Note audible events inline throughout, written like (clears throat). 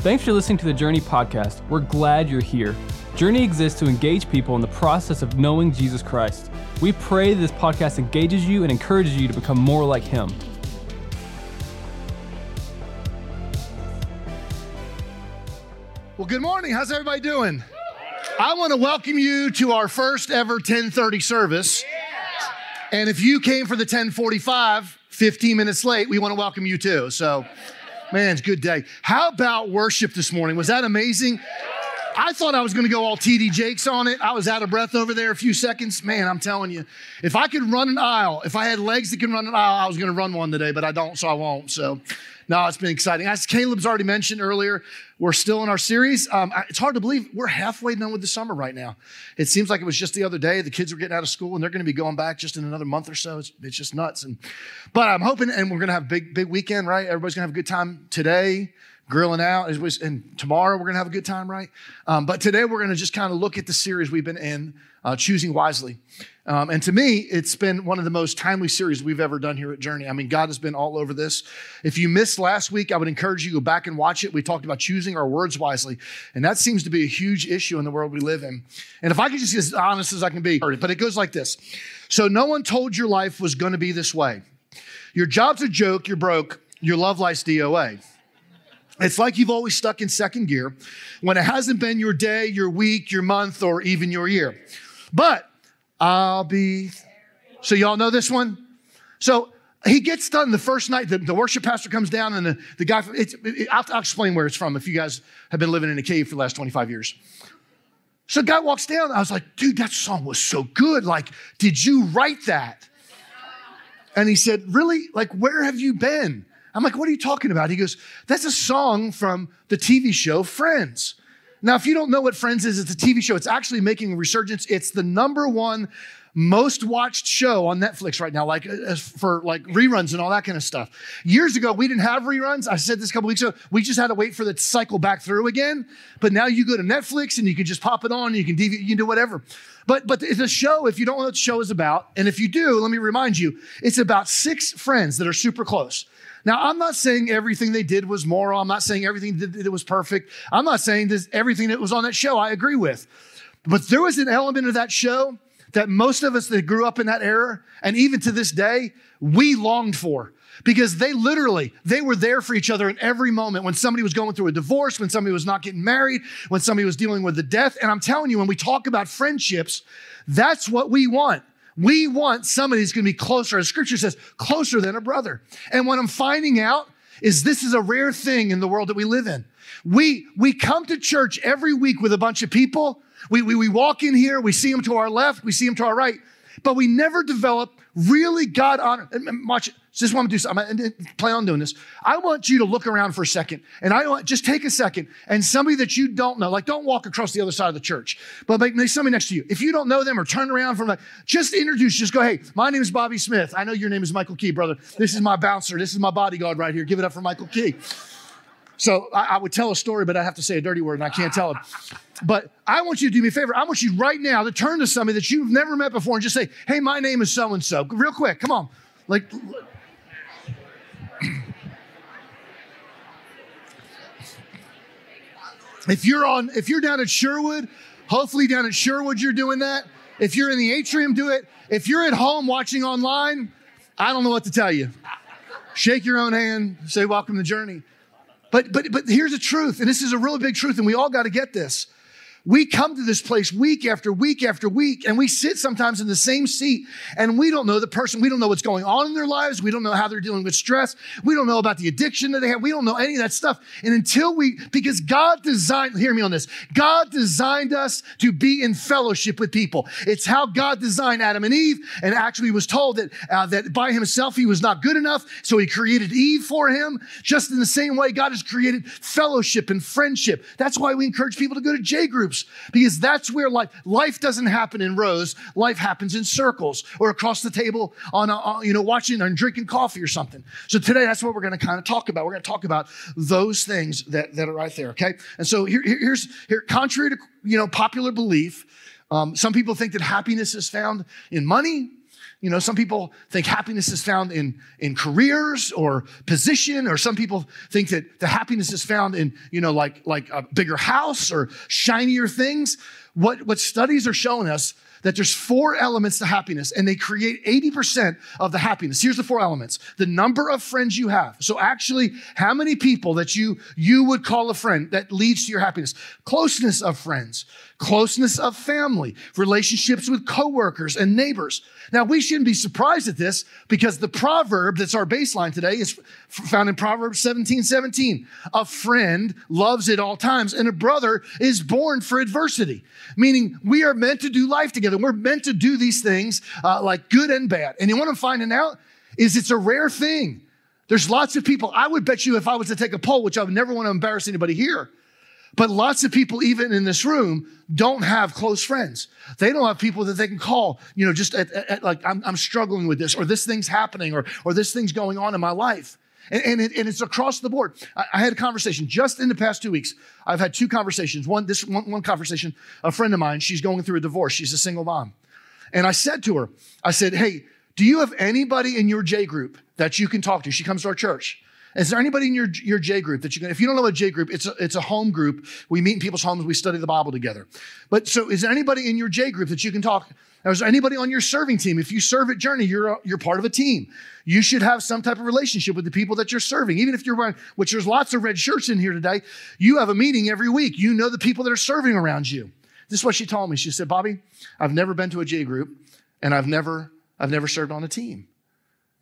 Thanks for listening to the Journey podcast. We're glad you're here. Journey exists to engage people in the process of knowing Jesus Christ. We pray this podcast engages you and encourages you to become more like Him. Well, good morning. How's everybody doing? I want to welcome you to our first ever 1030 service. And if you came for the 1045, 15 minutes late, we want to welcome you too. So, man, it's good day. How about worship this morning? Was that amazing? I thought I was going to go all TD Jakes on it. I was out of breath over there a few seconds. Man, I'm telling you, if I could run an aisle, if I had legs that can run an aisle, I was going to run one today, but I don't, so I won't. So, no, it's been exciting. As Caleb's already mentioned earlier, we're still in our series. Um, it's hard to believe we're halfway done with the summer right now. It seems like it was just the other day. The kids were getting out of school and they're going to be going back just in another month or so. It's, it's just nuts. And but I'm hoping, and we're going to have a big, big weekend, right? Everybody's going to have a good time today grilling out. And tomorrow we're going to have a good time, right? Um, but today we're going to just kind of look at the series we've been in, uh, Choosing Wisely. Um, and to me, it's been one of the most timely series we've ever done here at Journey. I mean, God has been all over this. If you missed last week, I would encourage you to go back and watch it. We talked about choosing our words wisely, and that seems to be a huge issue in the world we live in. And if I could just be as honest as I can be, but it goes like this. So no one told your life was going to be this way. Your job's a joke, you're broke, your love life's DOA. It's like you've always stuck in second gear when it hasn't been your day, your week, your month, or even your year. But I'll be. So, y'all know this one? So, he gets done the first night. The, the worship pastor comes down, and the, the guy, it, it, I'll, I'll explain where it's from if you guys have been living in a cave for the last 25 years. So, the guy walks down. I was like, dude, that song was so good. Like, did you write that? And he said, really? Like, where have you been? I'm like, what are you talking about? He goes, that's a song from the TV show Friends. Now, if you don't know what Friends is, it's a TV show. It's actually making a resurgence. It's the number one most watched show on Netflix right now, like uh, for like reruns and all that kind of stuff. Years ago, we didn't have reruns. I said this a couple weeks ago. We just had to wait for the cycle back through again. But now you go to Netflix and you can just pop it on. You can DV, you can do whatever. But but it's a show. If you don't know what the show is about, and if you do, let me remind you, it's about six friends that are super close. Now, I'm not saying everything they did was moral. I'm not saying everything that was perfect. I'm not saying this, everything that was on that show I agree with. But there was an element of that show that most of us that grew up in that era, and even to this day, we longed for because they literally they were there for each other in every moment when somebody was going through a divorce when somebody was not getting married when somebody was dealing with the death and i'm telling you when we talk about friendships that's what we want we want somebody who's going to be closer, as scripture says, closer than a brother. And what I'm finding out is this is a rare thing in the world that we live in. We, we come to church every week with a bunch of people. We, we, we walk in here, we see them to our left, we see them to our right, but we never develop really God honor. Watch. Just want to do something. I plan on doing this. I want you to look around for a second, and I want just take a second, and somebody that you don't know, like don't walk across the other side of the church, but make somebody next to you. If you don't know them or turn around from like, just introduce. Just go, hey, my name is Bobby Smith. I know your name is Michael Key, brother. This is my bouncer. This is my bodyguard right here. Give it up for Michael Key. So I, I would tell a story, but I have to say a dirty word, and I can't tell it. But I want you to do me a favor. I want you right now to turn to somebody that you've never met before and just say, hey, my name is so and so. Real quick, come on. Like, (clears throat) if you're on, if you're down at Sherwood, hopefully down at Sherwood you're doing that. If you're in the atrium, do it. If you're at home watching online, I don't know what to tell you. Shake your own hand, say welcome to the journey. But but but here's the truth, and this is a really big truth, and we all got to get this. We come to this place week after week after week, and we sit sometimes in the same seat, and we don't know the person. We don't know what's going on in their lives. We don't know how they're dealing with stress. We don't know about the addiction that they have. We don't know any of that stuff. And until we, because God designed, hear me on this, God designed us to be in fellowship with people. It's how God designed Adam and Eve, and actually was told that, uh, that by himself he was not good enough, so he created Eve for him. Just in the same way, God has created fellowship and friendship. That's why we encourage people to go to J groups groups. Because that's where life life doesn't happen in rows. Life happens in circles or across the table on a, you know watching and drinking coffee or something. So today that's what we're going to kind of talk about. We're going to talk about those things that, that are right there okay? And so here, here's here contrary to you know popular belief um, some people think that happiness is found in money you know, some people think happiness is found in, in careers or position, or some people think that the happiness is found in, you know, like, like a bigger house or shinier things. What, what studies are showing us that there's four elements to happiness and they create 80% of the happiness. Here's the four elements. The number of friends you have. So actually, how many people that you, you would call a friend that leads to your happiness? Closeness of friends, closeness of family, relationships with coworkers and neighbors. Now, we shouldn't be surprised at this because the proverb that's our baseline today is found in Proverbs 17 17. A friend loves at all times, and a brother is born for adversity, meaning we are meant to do life together. We're meant to do these things uh, like good and bad. And you want to finding out is it's a rare thing. There's lots of people. I would bet you if I was to take a poll, which I would never want to embarrass anybody here, but lots of people, even in this room, don't have close friends. They don't have people that they can call, you know, just at, at, at like, I'm, I'm, struggling with this, or this thing's happening, or, or this thing's going on in my life. And, and, it, and it's across the board. I, I, had a conversation just in the past two weeks. I've had two conversations. One, this one, one conversation, a friend of mine, she's going through a divorce. She's a single mom. And I said to her, I said, Hey, do you have anybody in your J group that you can talk to? She comes to our church. Is there anybody in your, your J group that you can, if you don't know a J group, it's a, it's a home group. We meet in people's homes, we study the Bible together. But so is there anybody in your J group that you can talk? Is there anybody on your serving team? If you serve at Journey, you're, you're part of a team. You should have some type of relationship with the people that you're serving. Even if you're wearing, which there's lots of red shirts in here today, you have a meeting every week. You know the people that are serving around you. This is what she told me. She said, Bobby, I've never been to a J group and I've never, I've never served on a team.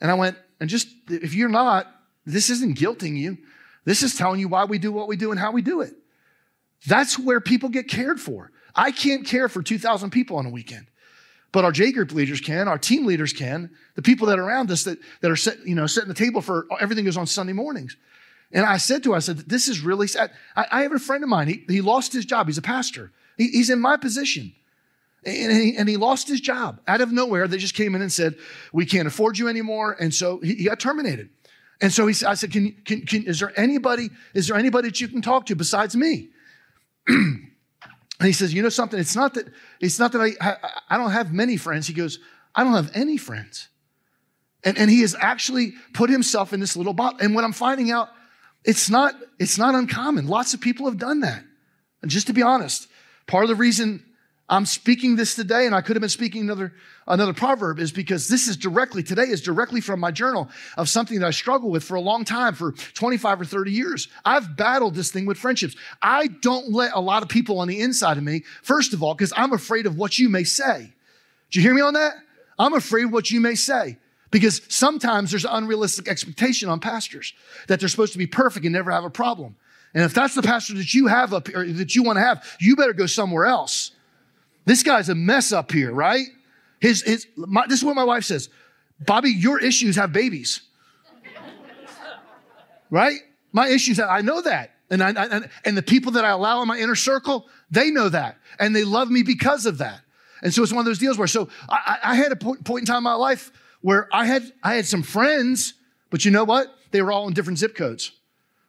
And I went, and just if you're not, this isn't guilting you. This is telling you why we do what we do and how we do it. That's where people get cared for. I can't care for 2,000 people on a weekend, but our J group leaders can, our team leaders can, the people that are around us that, that are set, you know, setting the table for everything goes on Sunday mornings. And I said to her, I said, this is really sad. I, I have a friend of mine, he, he lost his job. He's a pastor. He, he's in my position. And he, and he, lost his job out of nowhere. They just came in and said, We can't afford you anymore. And so he got terminated. And so he said, I said, can, can, can, is there anybody, is there anybody that you can talk to besides me? (clears throat) and he says, you know something? It's not that, it's not that I, I, I don't have many friends. He goes, I don't have any friends. And, and he has actually put himself in this little box. And what I'm finding out, it's not, it's not uncommon. Lots of people have done that. And just to be honest, part of the reason I'm speaking this today, and I could have been speaking another, another proverb, is because this is directly, today is directly from my journal of something that I struggle with for a long time, for 25 or 30 years. I've battled this thing with friendships. I don't let a lot of people on the inside of me, first of all, because I'm afraid of what you may say. Do you hear me on that? I'm afraid of what you may say. Because sometimes there's an unrealistic expectation on pastors that they're supposed to be perfect and never have a problem. And if that's the pastor that you have up here, that you want to have, you better go somewhere else. This guy's a mess up here, right? His, his, my, this is what my wife says Bobby, your issues have babies. right? My issues, I know that. And, I, I, and the people that I allow in my inner circle, they know that. And they love me because of that. And so it's one of those deals where, so I, I had a point, point in time in my life where I had, I had some friends, but you know what? They were all in different zip codes.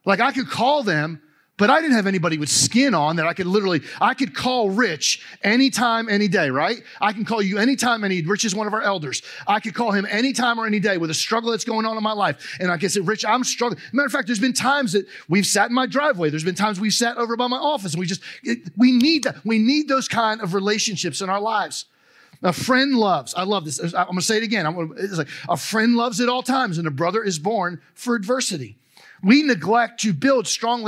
Like I could call them but I didn't have anybody with skin on that I could literally, I could call Rich anytime, any day, right? I can call you anytime, any, Rich is one of our elders. I could call him anytime or any day with a struggle that's going on in my life. And I can say, Rich, I'm struggling. Matter of fact, there's been times that we've sat in my driveway. There's been times we've sat over by my office and we just, it, we need that. We need those kind of relationships in our lives. A friend loves, I love this. I'm gonna say it again. Gonna, it's like a friend loves at all times, and a brother is born for adversity. We neglect to build strong,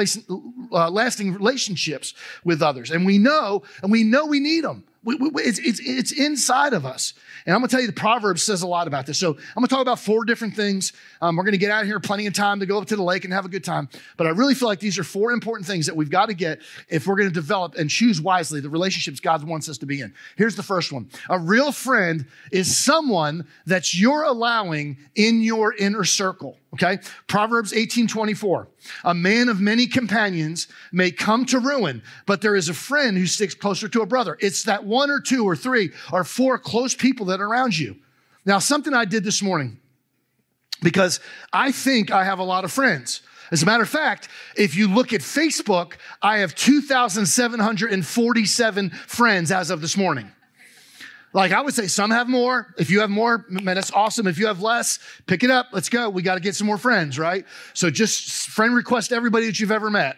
uh, lasting relationships with others. And we know, and we know we need them. It's inside of us. And I'm to tell you, the Proverbs says a lot about this. So I'm to talk about four different things. Um, we're to get out of here, plenty of time to go up to the lake and have a good time. But I really feel like these are four important things that we've got to get if we're to develop and choose wisely the relationships God wants us to be in. Here's the first one A real friend is someone that you're allowing in your inner circle. Okay? Proverbs 18 24. A man of many companions may come to ruin, but there is a friend who sticks closer to a brother. It's that one or two or three or four close people that are around you. Now, something I did this morning, because I think I have a lot of friends. As a matter of fact, if you look at Facebook, I have 2,747 friends as of this morning. Like I would say, some have more. If you have more, man, that's awesome. If you have less, pick it up. Let's go. We got to get some more friends, right? So just friend request everybody that you've ever met.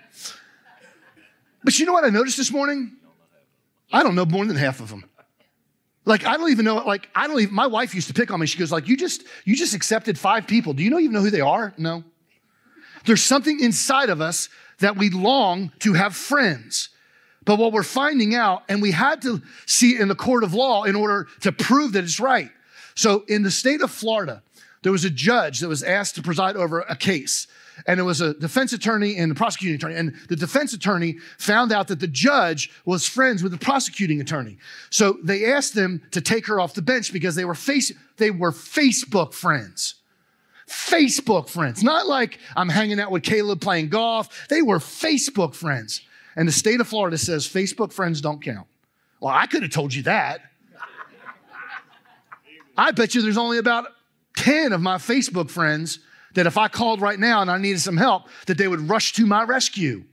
But you know what I noticed this morning? I don't know more than half of them. Like I don't even know. Like I don't even. My wife used to pick on me. She goes, "Like you just you just accepted five people. Do you know even know who they are? No. There's something inside of us that we long to have friends. But what we're finding out, and we had to see in the court of law in order to prove that it's right. So in the state of Florida, there was a judge that was asked to preside over a case. And it was a defense attorney and a prosecuting attorney. And the defense attorney found out that the judge was friends with the prosecuting attorney. So they asked them to take her off the bench because they were face, they were Facebook friends. Facebook friends. Not like I'm hanging out with Caleb playing golf. They were Facebook friends. And the state of Florida says Facebook friends don't count. Well, I could have told you that. I bet you there's only about 10 of my Facebook friends that if I called right now and I needed some help, that they would rush to my rescue.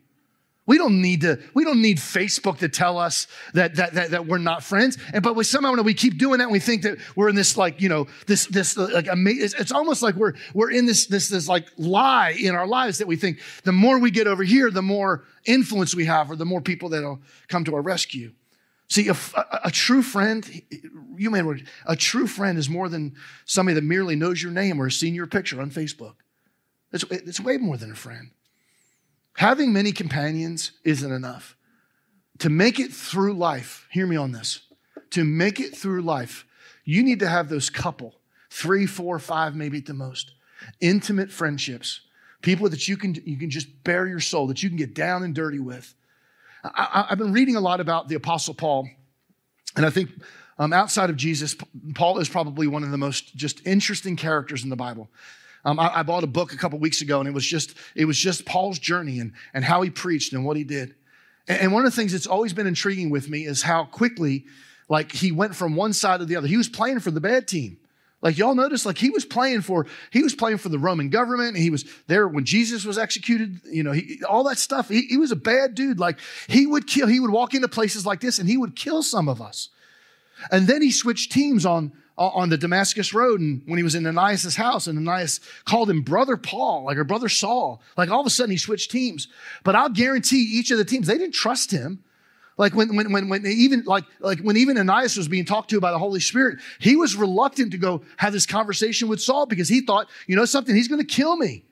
We don't need to, we don't need Facebook to tell us that, that, that, that we're not friends. And, but we somehow we keep doing that and we think that we're in this like, you know, this, this like, amazing, it's almost like we're, we're in this, this, this like lie in our lives that we think the more we get over here, the more influence we have or the more people that'll come to our rescue. See, a, a, a true friend, you man, a true friend is more than somebody that merely knows your name or has seen your picture on Facebook. It's, it's way more than a friend. Having many companions isn't enough. To make it through life, hear me on this. To make it through life, you need to have those couple, three, four, five, maybe at the most, intimate friendships, people that you can, you can just bare your soul, that you can get down and dirty with. I, have been reading a lot about the Apostle Paul, and I think um, outside of Jesus, Paul is probably one of the most just interesting characters in the Bible. Um, I, I, bought a book a couple weeks ago, and it was just it was just Paul's journey and and how he preached and what he did. And, and one of the things that's always been intriguing with me is how quickly, like he went from one side to the other. He was playing for the bad team. Like y'all notice, like he was playing for he was playing for the Roman government. He was there when Jesus was executed. You know, he, all that stuff. He, he was a bad dude. Like he would kill. He would walk into places like this, and he would kill some of us. And then he switched teams on on the Damascus Road and when he was in Ananias' house, and Ananias called him brother Paul, like her brother Saul. Like all of a sudden he switched teams. But I'll guarantee each of the teams, they didn't trust him. Like when, when, when, when even like, like when even Ananias was being talked to by the Holy Spirit, he was reluctant to go have this conversation with Saul because he thought, you know something, he's going to kill me.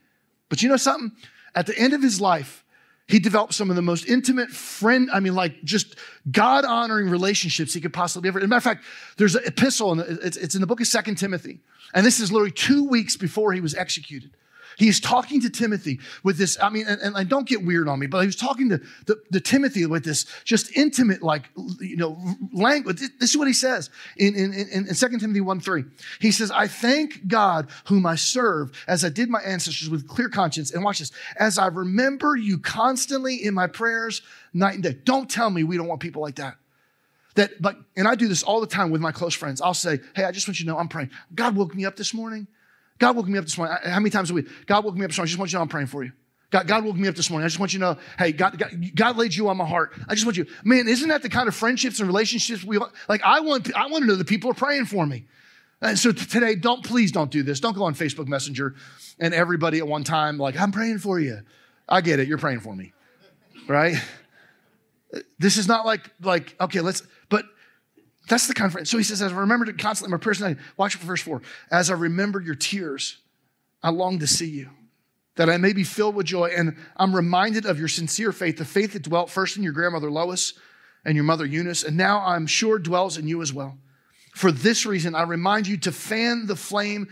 But you know something? At the end of his life, he developed some of the most intimate friend, I mean, like just God honoring relationships he could possibly ever. As a matter of fact, there's an epistle, and it's, it's in the book of Second Timothy. And this is literally two weeks before he was executed. He's talking to Timothy with this, I mean, and, and don't get weird on me, but he was talking to the, Timothy with this just intimate, like, you know, language. This is what he says in, in, in, in 2 Timothy 1 3. He says, I thank God whom I serve as I did my ancestors with clear conscience. And watch this, as I remember you constantly in my prayers night and day. Don't tell me we don't want people like that that but and i do this all the time with my close friends i'll say hey i just want you to know i'm praying god woke me up this morning God woke me up this morning. How many times a week? God woke me up this morning. I just want you to know I'm praying for you. God, God woke me up this morning. I just want you to know, hey, God, God, God laid you on my heart. I just want you, man, isn't that the kind of friendships and relationships we want? like? I want, I want to know that people are praying for me. And so today, don't please don't do this. Don't go on Facebook Messenger and everybody at one time like, I'm praying for you. I get it. You're praying for me, right? This is not like like okay, let's. That's the of. So he says, as I remember constantly my personality, watch for verse four. As I remember your tears, I long to see you, that I may be filled with joy. And I'm reminded of your sincere faith, the faith that dwelt first in your grandmother Lois and your mother Eunice, and now I'm sure dwells in you as well. For this reason, I remind you to fan the flame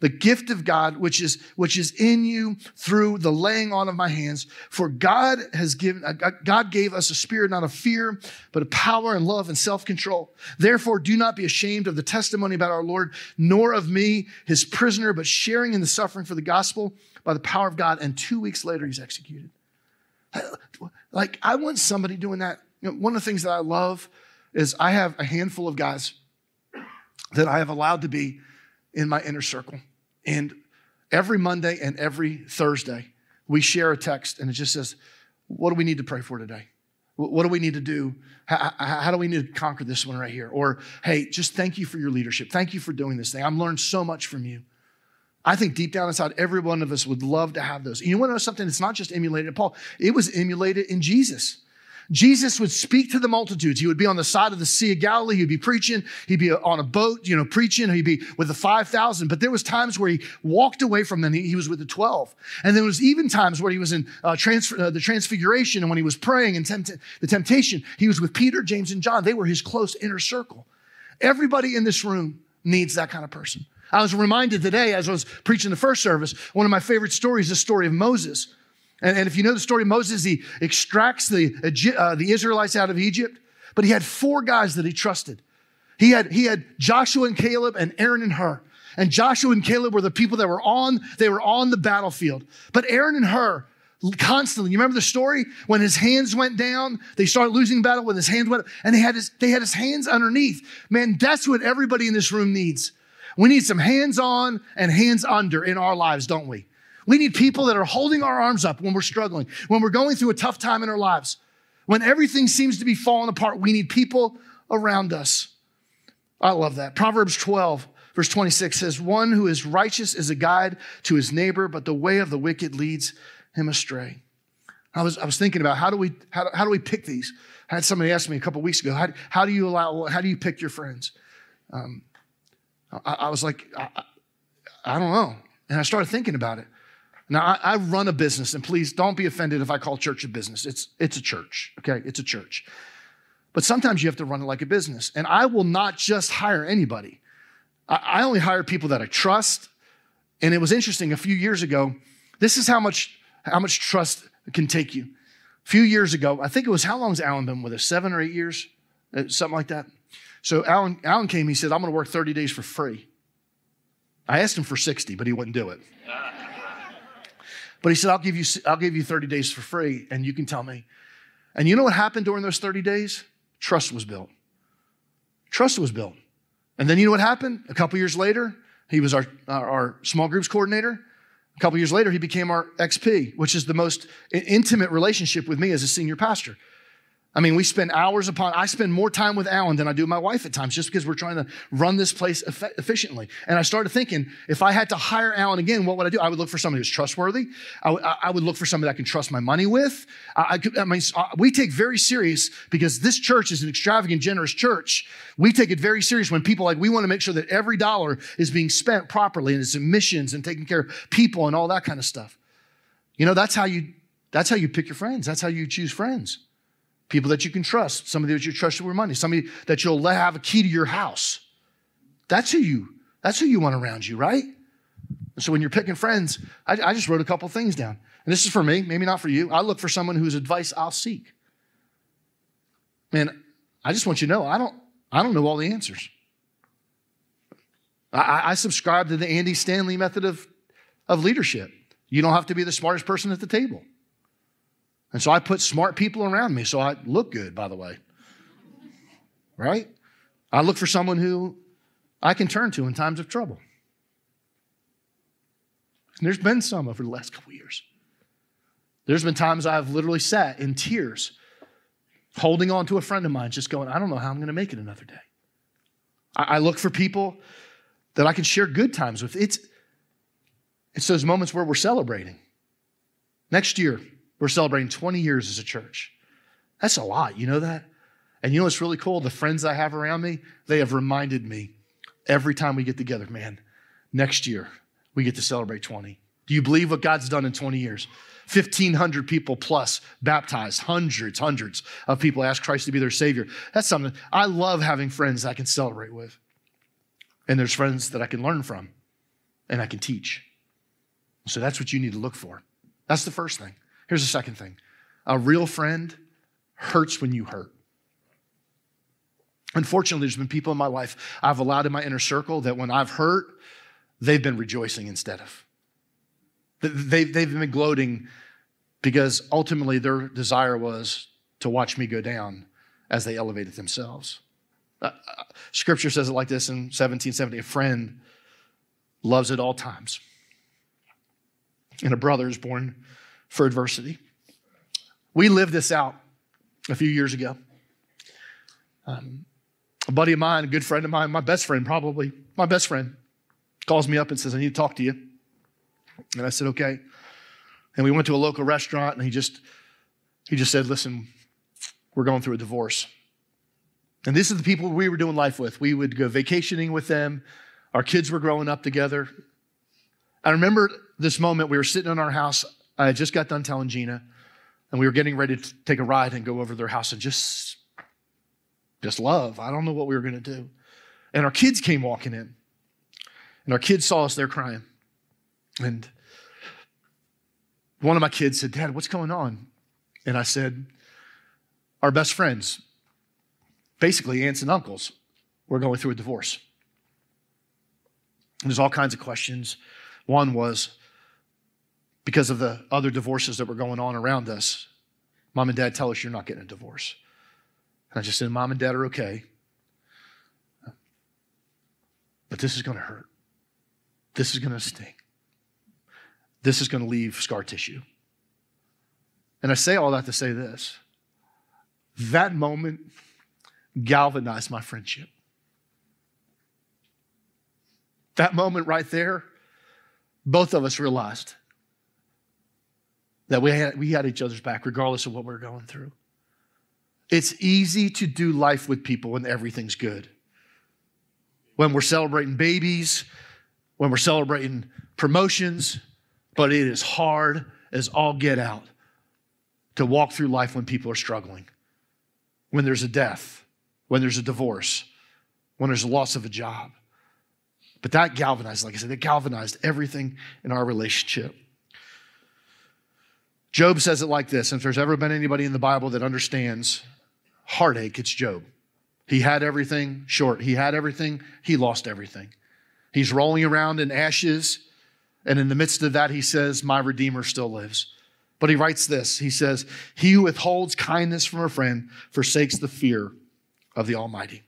the gift of God, which is, which is in you through the laying on of my hands. For God has given, uh, God gave us a spirit not of fear, but of power and love and self-control. Therefore, do not be ashamed of the testimony about our Lord, nor of me, his prisoner, but sharing in the suffering for the gospel by the power of God. And two weeks later, he's executed. (laughs) Like, I want somebody doing that. You know, one of the things that I love is I have a handful of guys that I have allowed to be in my inner circle. And every Monday and every Thursday, we share a text and it just says, What do we need to pray for today? What do we need to do? How, how, do we need to conquer this one right here? Or, hey, just thank you for your leadership. Thank you for doing this thing. I've learned so much from you. I think deep down inside, every one of us would love to have those. And you want to know something? It's not just emulated in Paul, it was emulated in Jesus. Jesus would speak to the multitudes. He would be on the side of the Sea of Galilee. He'd be preaching. He'd be on a boat, you know, preaching. He'd be with the 5,000. But there was times where he walked away from them. He, was with the 12. And there was even times where he was in uh, transfer, uh, the transfiguration and when he was praying and tempt- the temptation, he was with Peter, James, and John. They were his close inner circle. Everybody in this room needs that kind of person. I was reminded today as I was preaching the first service, one of my favorite stories the story of Moses. And, and if you know the story of Moses, he extracts the, uh, the Israelites out of Egypt, but he had four guys that he trusted. He had, he had Joshua and Caleb and Aaron and Hur. And Joshua and Caleb were the people that were on, they were on the battlefield. But Aaron and Hur constantly, you remember the story? When his hands went down, they started losing battle when his hands went, up, and they had his, they had his hands underneath. Man, that's what everybody in this room needs. We need some hands on and hands under in our lives, don't we? We need people that are holding our arms up when we're struggling, when we're going through a tough time in our lives, when everything seems to be falling apart. We need people around us. I love that. Proverbs 12, verse 26 says, One who is righteous is a guide to his neighbor, but the way of the wicked leads him astray. I was, I was thinking about how do we how do, how do we pick these? I had somebody ask me a couple weeks ago, how, how do you allow how do you pick your friends? Um, I, I, was like, I, I don't know, and I started thinking about it. Now, I, I, run a business, and please don't be offended if I call church a business. It's, it's a church, okay? It's a church. But sometimes you have to run it like a business. And I will not just hire anybody, I, I only hire people that I trust. And it was interesting a few years ago, this is how much, how much trust can take you. A few years ago, I think it was how long has Alan been with us? Seven or eight years? Uh, something like that. So Alan, Alan came, he said, I'm going to work 30 days for free. I asked him for 60, but he wouldn't do it. But he said, I'll give you, I'll give you 30 days for free and you can tell me. And you know what happened during those 30 days? Trust was built. Trust was built. And then you know what happened? A couple years later, he was our, our, our small groups coordinator. A couple years later, he became our XP, which is the most intimate relationship with me as a senior pastor. I mean, we spend hours upon, I spend more time with Alan than I do my wife at times just because we're trying to run this place efficiently. And I started thinking, if I had to hire Alan again, what would I do? I would look for somebody who's trustworthy. I, w- I would look for somebody I can trust my money with. I, I, could, I mean, uh, we take very serious because this church is an extravagant, generous church. We take it very serious when people like, we want to make sure that every dollar is being spent properly and it's in missions and taking care of people and all that kind of stuff. You know, that's how you, that's how you pick your friends. That's how you choose friends. People that you can trust, somebody that you trust with money, somebody that you'll let have a key to your house. That's who you, that's who you want around you, right? And so when you're picking friends, I, I just wrote a couple things down. And this is for me, maybe not for you. I look for someone whose advice I'll seek. Man, I just want you to know I don't, I don't know all the answers. I, I subscribe to the Andy Stanley method of, of leadership. You don't have to be the smartest person at the table. And so I put smart people around me so I look good, by the way. Right? I look for someone who I can turn to in times of trouble. And there's been some over the last couple years. There's been times I've literally sat in tears, holding on to a friend of mine, just going, I don't know how I'm going to make it another day. I, look for people that I can share good times with. It's, it's those moments where we're celebrating. Next year, we're celebrating 20 years as a church. That's a lot, you know that? And you know what's really cool? The friends I have around me, they have reminded me every time we get together, man, next year we get to celebrate 20. Do you believe what God's done in 20 years? 1,500 people plus baptized, hundreds, hundreds of people ask Christ to be their Savior. That's something I love having friends I can celebrate with. And there's friends that I can learn from and I can teach. So that's what you need to look for. That's the first thing. Here's the second thing a real friend hurts when you hurt. Unfortunately, there's been people in my life I've allowed in my inner circle that when I've hurt, they've been rejoicing instead of. They've, they've been gloating because ultimately their desire was to watch me go down as they elevated themselves. Uh, uh scripture says it like this in 1770 a friend loves at all times, and a brother is born for adversity. We lived this out a few years ago. Um, a buddy of mine, a good friend of mine, my best friend probably, my best friend, calls me up and says, I need to talk to you. And I said, okay. And we went to a local restaurant and he just he just said, listen, we're going through a divorce. And these are the people we were doing life with. We would go vacationing with them. Our kids were growing up together. I remember this moment. We were sitting in our house. I just got done telling Gina, and we were getting ready to take a ride and go over to their house and just, just love. I don't know what we were going to do. And our kids came walking in, and our kids saw us there crying. And one of my kids said, Dad, what's going on? And I said, Our best friends, basically aunts and uncles, we're going through a divorce. And there's all kinds of questions. One was because of the other divorces that were going on around us, mom and dad tell us you're not getting a divorce. And I just said, Mom and dad are okay. But this is going to hurt. This is going to sting. This is going to leave scar tissue. And I say all that to say this that moment galvanized my friendship. That moment right there, both of us realized that we had, we had each other's back, regardless of what we are going through. It's easy to do life with people when everything's good. When we're celebrating babies, when we're celebrating promotions, but it is hard as all get out to walk through life when people are struggling, when there's a death, when there's a divorce, when there's a loss of a job. But that galvanized, like I said, it galvanized everything in our relationship. Job says it like this. And if there's ever been anybody in the Bible that understands heartache, it's Job. He had everything, short. He had everything, he lost everything. He's rolling around in ashes. And in the midst of that, he says, My Redeemer still lives. But he writes this He says, He who withholds kindness from a friend forsakes the fear of the Almighty.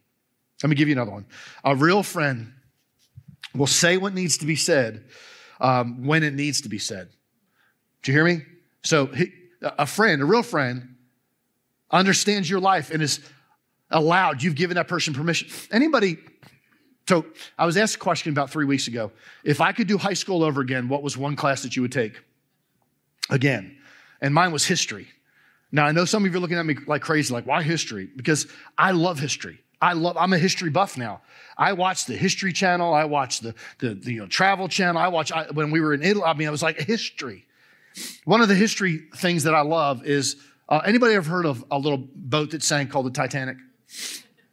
Let me give you another one. A real friend will say what needs to be said um, when it needs to be said. Do you hear me? So, he, a friend, a real friend, understands your life and is allowed, you've given that person permission. Anybody, so I was asked a question about three weeks ago. If I could do high school over again, what was one class that you would take? Again and mine was history. Now, I know some of you are looking at me like crazy, like, why history? Because I love history. I love, I'm a history buff now. I watch the History Channel. I watch the, the, the you know, Travel Channel. I watch, I, when we were in Italy, I mean, I was like, history. One of the history things that I love is, uh, anybody ever heard of a little boat that sank called the Titanic?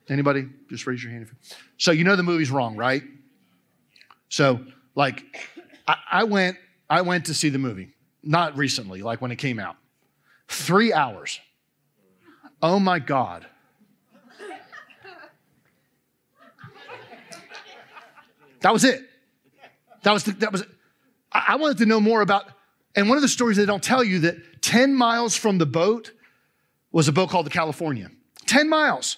Anybody? Just raise your hand. So you know the movie's wrong, right? So, like, I, I went, I went to see the movie not recently, like when it came out. Three hours. Oh my God. That was it. That was, the, that was, I wanted to know more about, and one of the stories they don't tell you that 10 miles from the boat was a boat called the California. 10 miles.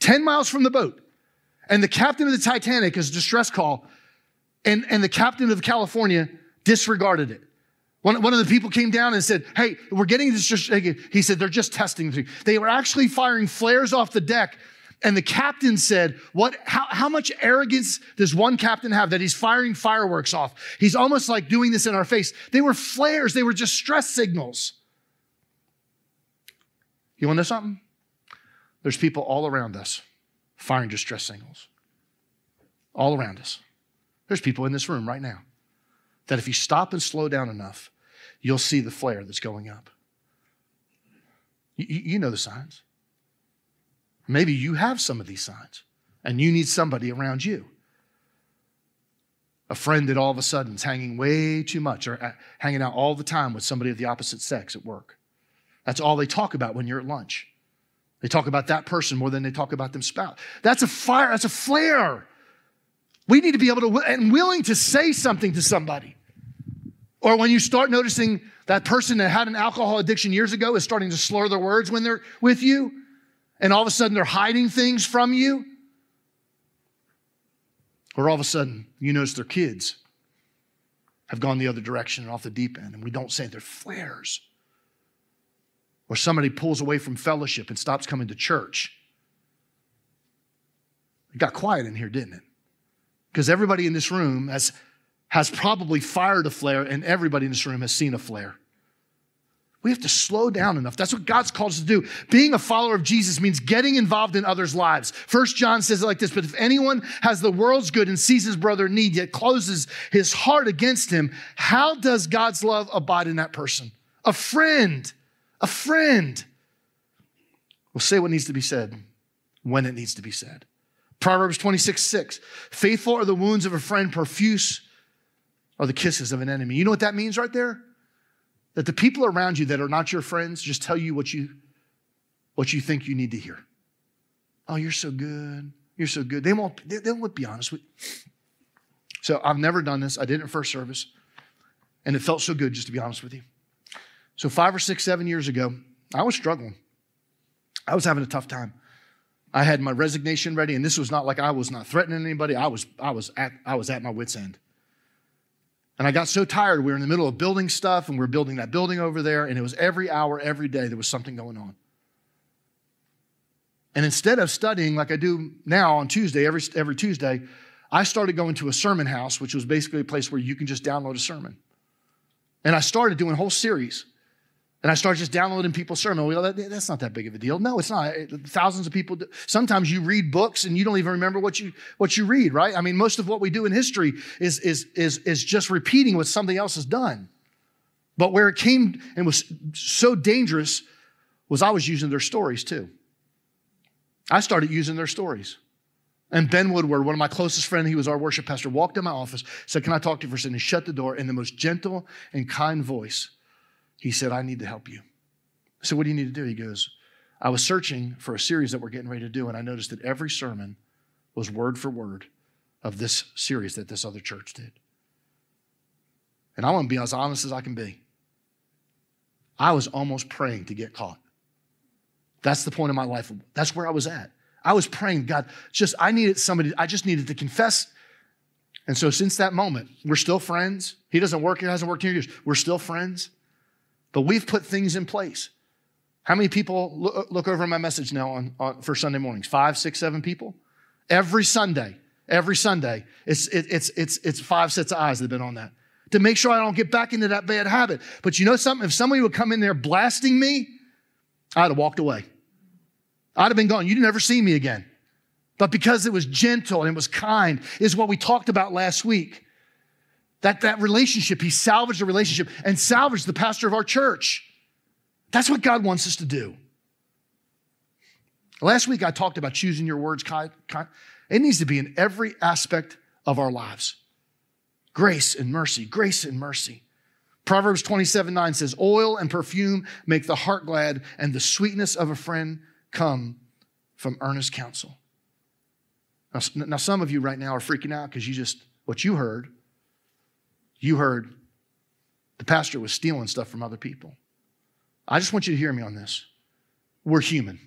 10 miles from the boat. And the captain of the Titanic is a distress call, and, and the captain of the California disregarded it. One, one of the people came down and said, Hey, we're getting this. He said, They're just testing. They were actually firing flares off the deck. And the captain said, What, how, how much arrogance does one captain have that he's firing fireworks off? He's almost like doing this in our face. They were flares, they were just stress signals. You want to know something? There's people all around us firing distress signals. All around us. There's people in this room right now that if you stop and slow down enough, you'll see the flare that's going up. You, you know the signs. Maybe you have some of these signs and you need somebody around you. A friend that all of a sudden is hanging way too much or uh, hanging out all the time with somebody of the opposite sex at work. That's all they talk about when you're at lunch. They talk about that person more than they talk about them spouse. That's a fire, that's a flare. We need to be able to and willing to say something to somebody. Or when you start noticing that person that had an alcohol addiction years ago is starting to slur their words when they're with you, and all of a sudden they're hiding things from you. Or all of a sudden you notice their kids have gone the other direction and off the deep end, and we don't say they're flares. or somebody pulls away from fellowship and stops coming to church. It got quiet in here, didn't it? Because everybody in this room has, has probably fired a flare, and everybody in this room has seen a flare. We have to slow down enough. That's what God's called us to do. Being a follower of Jesus means getting involved in others' lives. First John says it like this, but if anyone has the world's good and sees his brother in need, yet closes his heart against him, how does God's love abide in that person? A friend, a friend will say what needs to be said when it needs to be said. Proverbs 26, 6. Faithful are the wounds of a friend, profuse are the kisses of an enemy. You know what that means right there? That the people around you that are not your friends just tell you what you, what you think you need to hear. Oh, you're so good. You're so good. They won't, they, they won't be honest with you. So I've never done this. I did it in first service. And it felt so good, just to be honest with you. So five or six, seven years ago, I was struggling. I was having a tough time. I had my resignation ready, and this was not like I was not threatening anybody. I was, I was at, I was at my wits' end. And I got so tired. We were in the middle of building stuff, and we are building that building over there, and it was every hour, every day, there was something going on. And instead of studying like I do now on Tuesday, every, every Tuesday, I started going to a sermon house, which was basically a place where you can just download a sermon. And I started doing whole series. And I started just downloading people's sermon. That, that's not that big of a deal. No, it's not. Thousands of people. Do. Sometimes you read books and you don't even remember what you what you read, right? I mean, most of what we do in history is is is is just repeating what something else has done. But where it came and was so dangerous was I was using their stories too. I started using their stories. And Ben Woodward, one of my closest friends, he was our worship pastor, walked in my office, said, Can I talk to you for a second? He shut the door in the most gentle and kind voice he said, I need to help you. I said, What do you need to do? He goes, I was searching for a series that we're getting ready to do, and I noticed that every sermon was word for word of this series that this other church did. And I want to be as honest as I can be. I was almost praying to get caught. That's the point of my life. That's where I was at. I was praying, God, just, I needed somebody, I just needed to confess. And so since that moment, we're still friends. He doesn't work here, hasn't worked here years. We're still friends. But we've put things in place. How many people look, uh, look over my message now on, on, for Sunday mornings? Five, six, seven people? Every Sunday, every Sunday, it's, it, it's, it's, it's five sets of eyes that have been on that to make sure I don't get back into that bad habit. But you know something? If somebody would come in there blasting me, I'd have walked away. I'd have been gone. You'd never see me again. But because it was gentle and it was kind, is what we talked about last week. That, that relationship, he salvaged the relationship and salvaged the pastor of our church. That's what God wants us to do. Last week I talked about choosing your words. It needs to be in every aspect of our lives. Grace and mercy, grace and mercy. Proverbs 27 9 says, Oil and perfume make the heart glad, and the sweetness of a friend come from earnest counsel. Now, now some of you right now are freaking out because you just, what you heard you heard the pastor was stealing stuff from other people. I just want you to hear me on this. We're human.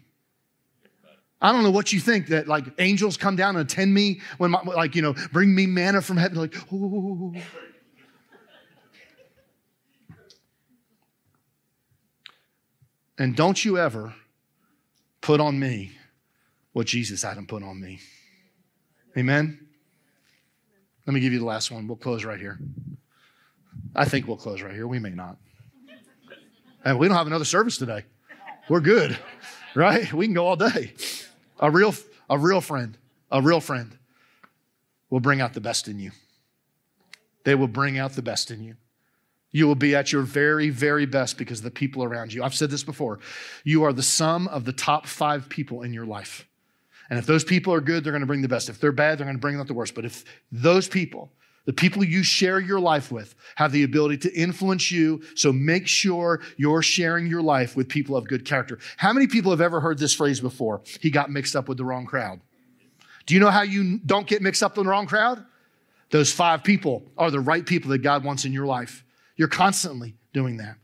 I don't know what you think that like angels come down and attend me when my, like you know bring me manna from heaven like. And don't you ever put on me what Jesus hadn't put on me. Amen. Let me give you the last one. We'll close right here. I think we'll close right here. We may not. And we don't have another service today. We're good, right? We can go all day. A real, a real friend, a real friend will bring out the best in you. They will bring out the best in you. You will be at your very, very best because of the people around you. I've said this before. You are the sum of the top five people in your life. And if those people are good, they're going to bring the best. If they're bad, they're going to bring out the worst. But if those people the people you share your life with have the ability to influence you, so make sure you're sharing your life with people of good character. How many people have ever heard this phrase before? He got mixed up with the wrong crowd. Do you know how you don't get mixed up with the wrong crowd? Those five people are the right people that God wants in your life. You're constantly doing that.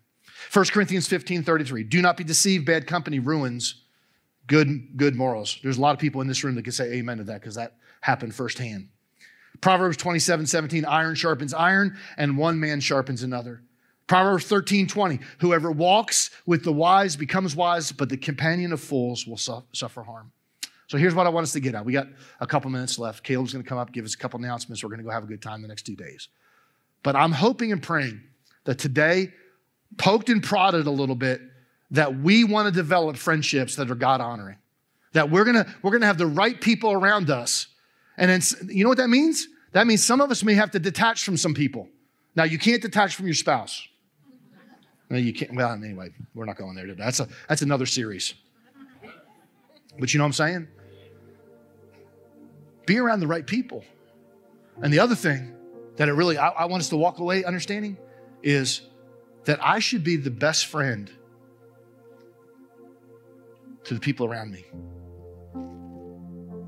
1 Corinthians 15 33. Do not be deceived, bad company ruins good, good morals. There's a lot of people in this room that can say amen to that because that happened firsthand. Proverbs 27 17, iron sharpens iron, and one man sharpens another. Proverbs 13, 20. Whoever walks with the wise becomes wise, but the companion of fools will su- suffer harm. So here's what I want us to get at. We got a couple minutes left. Caleb's going to come up, give us a couple announcements. We're going to go have a good time the next two days. But I'm hoping and praying that today, poked and prodded a little bit, that we want to develop friendships that are God honoring. That we're going to we're going to have the right people around us. And then you know what that means? That means some of us may have to detach from some people. Now you can't detach from your spouse. No, you can't. Well, anyway, we're not going there today. That's a that's another series. But you know what I'm saying? Be around the right people. And the other thing that it really I, I want us to walk away understanding is that I should be the best friend to the people around me.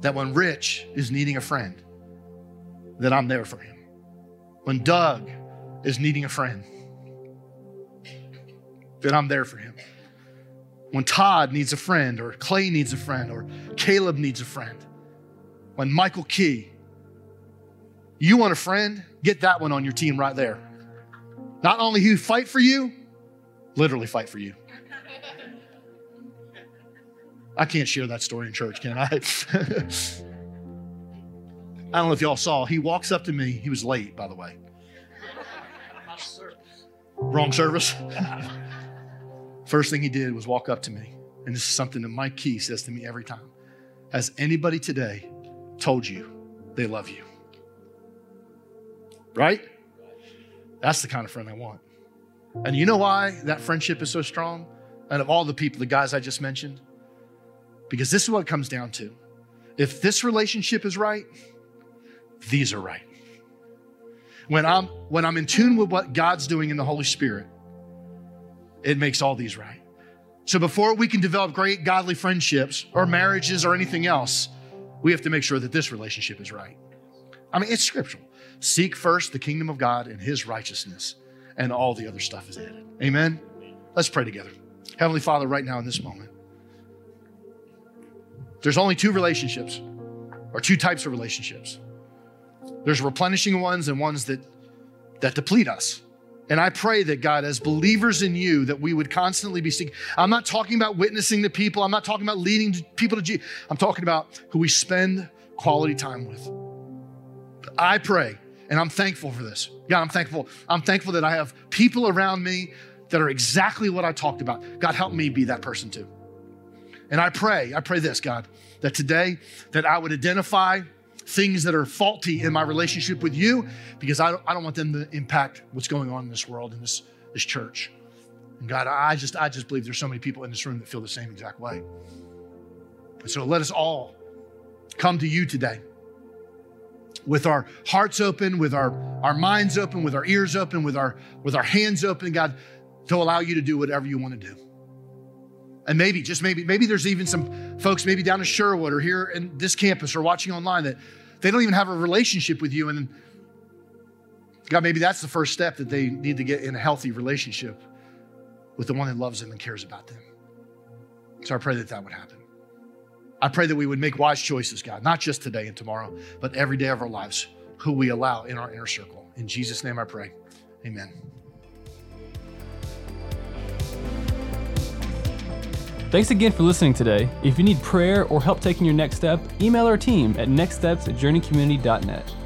That when Rich is needing a friend, that I'm there for him. When Doug is needing a friend, that I'm there for him. When Todd needs a friend, or Clay needs a friend, or Caleb needs a friend, when Michael Key, you want a friend, get that one on your team right there. Not only who fight for you, literally fight for you. I can't share that story in church, can I? (laughs) I don't know if y'all saw. He walks up to me. He was late, by the way. Wrong service. (laughs) First thing he did was walk up to me. And this is something that Mike Key says to me every time. Has anybody today told you they love you? Right? That's the kind of friend I want. And you know why that friendship is so strong? And of all the people, the guys I just mentioned, because this is what it comes down to. If this relationship is right, these are right. When I'm when I'm in tune with what God's doing in the Holy Spirit, it makes all these right. So before we can develop great godly friendships or marriages or anything else, we have to make sure that this relationship is right. I mean, it's scriptural. Seek first the kingdom of God and his righteousness, and all the other stuff is added. Amen. Let's pray together. Heavenly Father, right now in this moment, there's only two relationships or two types of relationships. There's replenishing ones and ones that that deplete us. And I pray that God, as believers in you, that we would constantly be seeking. I'm not talking about witnessing to people. I'm not talking about leading people to Jesus. I'm talking about who we spend quality time with. I pray, and I'm thankful for this. God, I'm thankful. I'm thankful that I have people around me that are exactly what I talked about. God, help me be that person too. And I pray, I pray this, God, that today that I would identify things that are faulty in my relationship with you because I don't, I don't want them to impact what's going on in this world, in this, this church. And God, I just, I just believe there's so many people in this room that feel the same exact way. And so let us all come to you today with our hearts open, with our, our minds open, with our ears open, with our, with our hands open, God, to allow you to do whatever you want to do. And maybe, just maybe, maybe there's even some folks maybe down in Sherwood or here in this campus or watching online that they don't even have a relationship with you. And God, maybe that's the first step that they need to get in a healthy relationship with the one that loves them and cares about them. So I pray that that would happen. I pray that we would make wise choices, God, not just today and tomorrow, but every day of our lives, who we allow in our inner circle. In Jesus' name I pray. Amen. Thanks again for listening today. If you need prayer or help taking your next step, email our team at nextsteps at.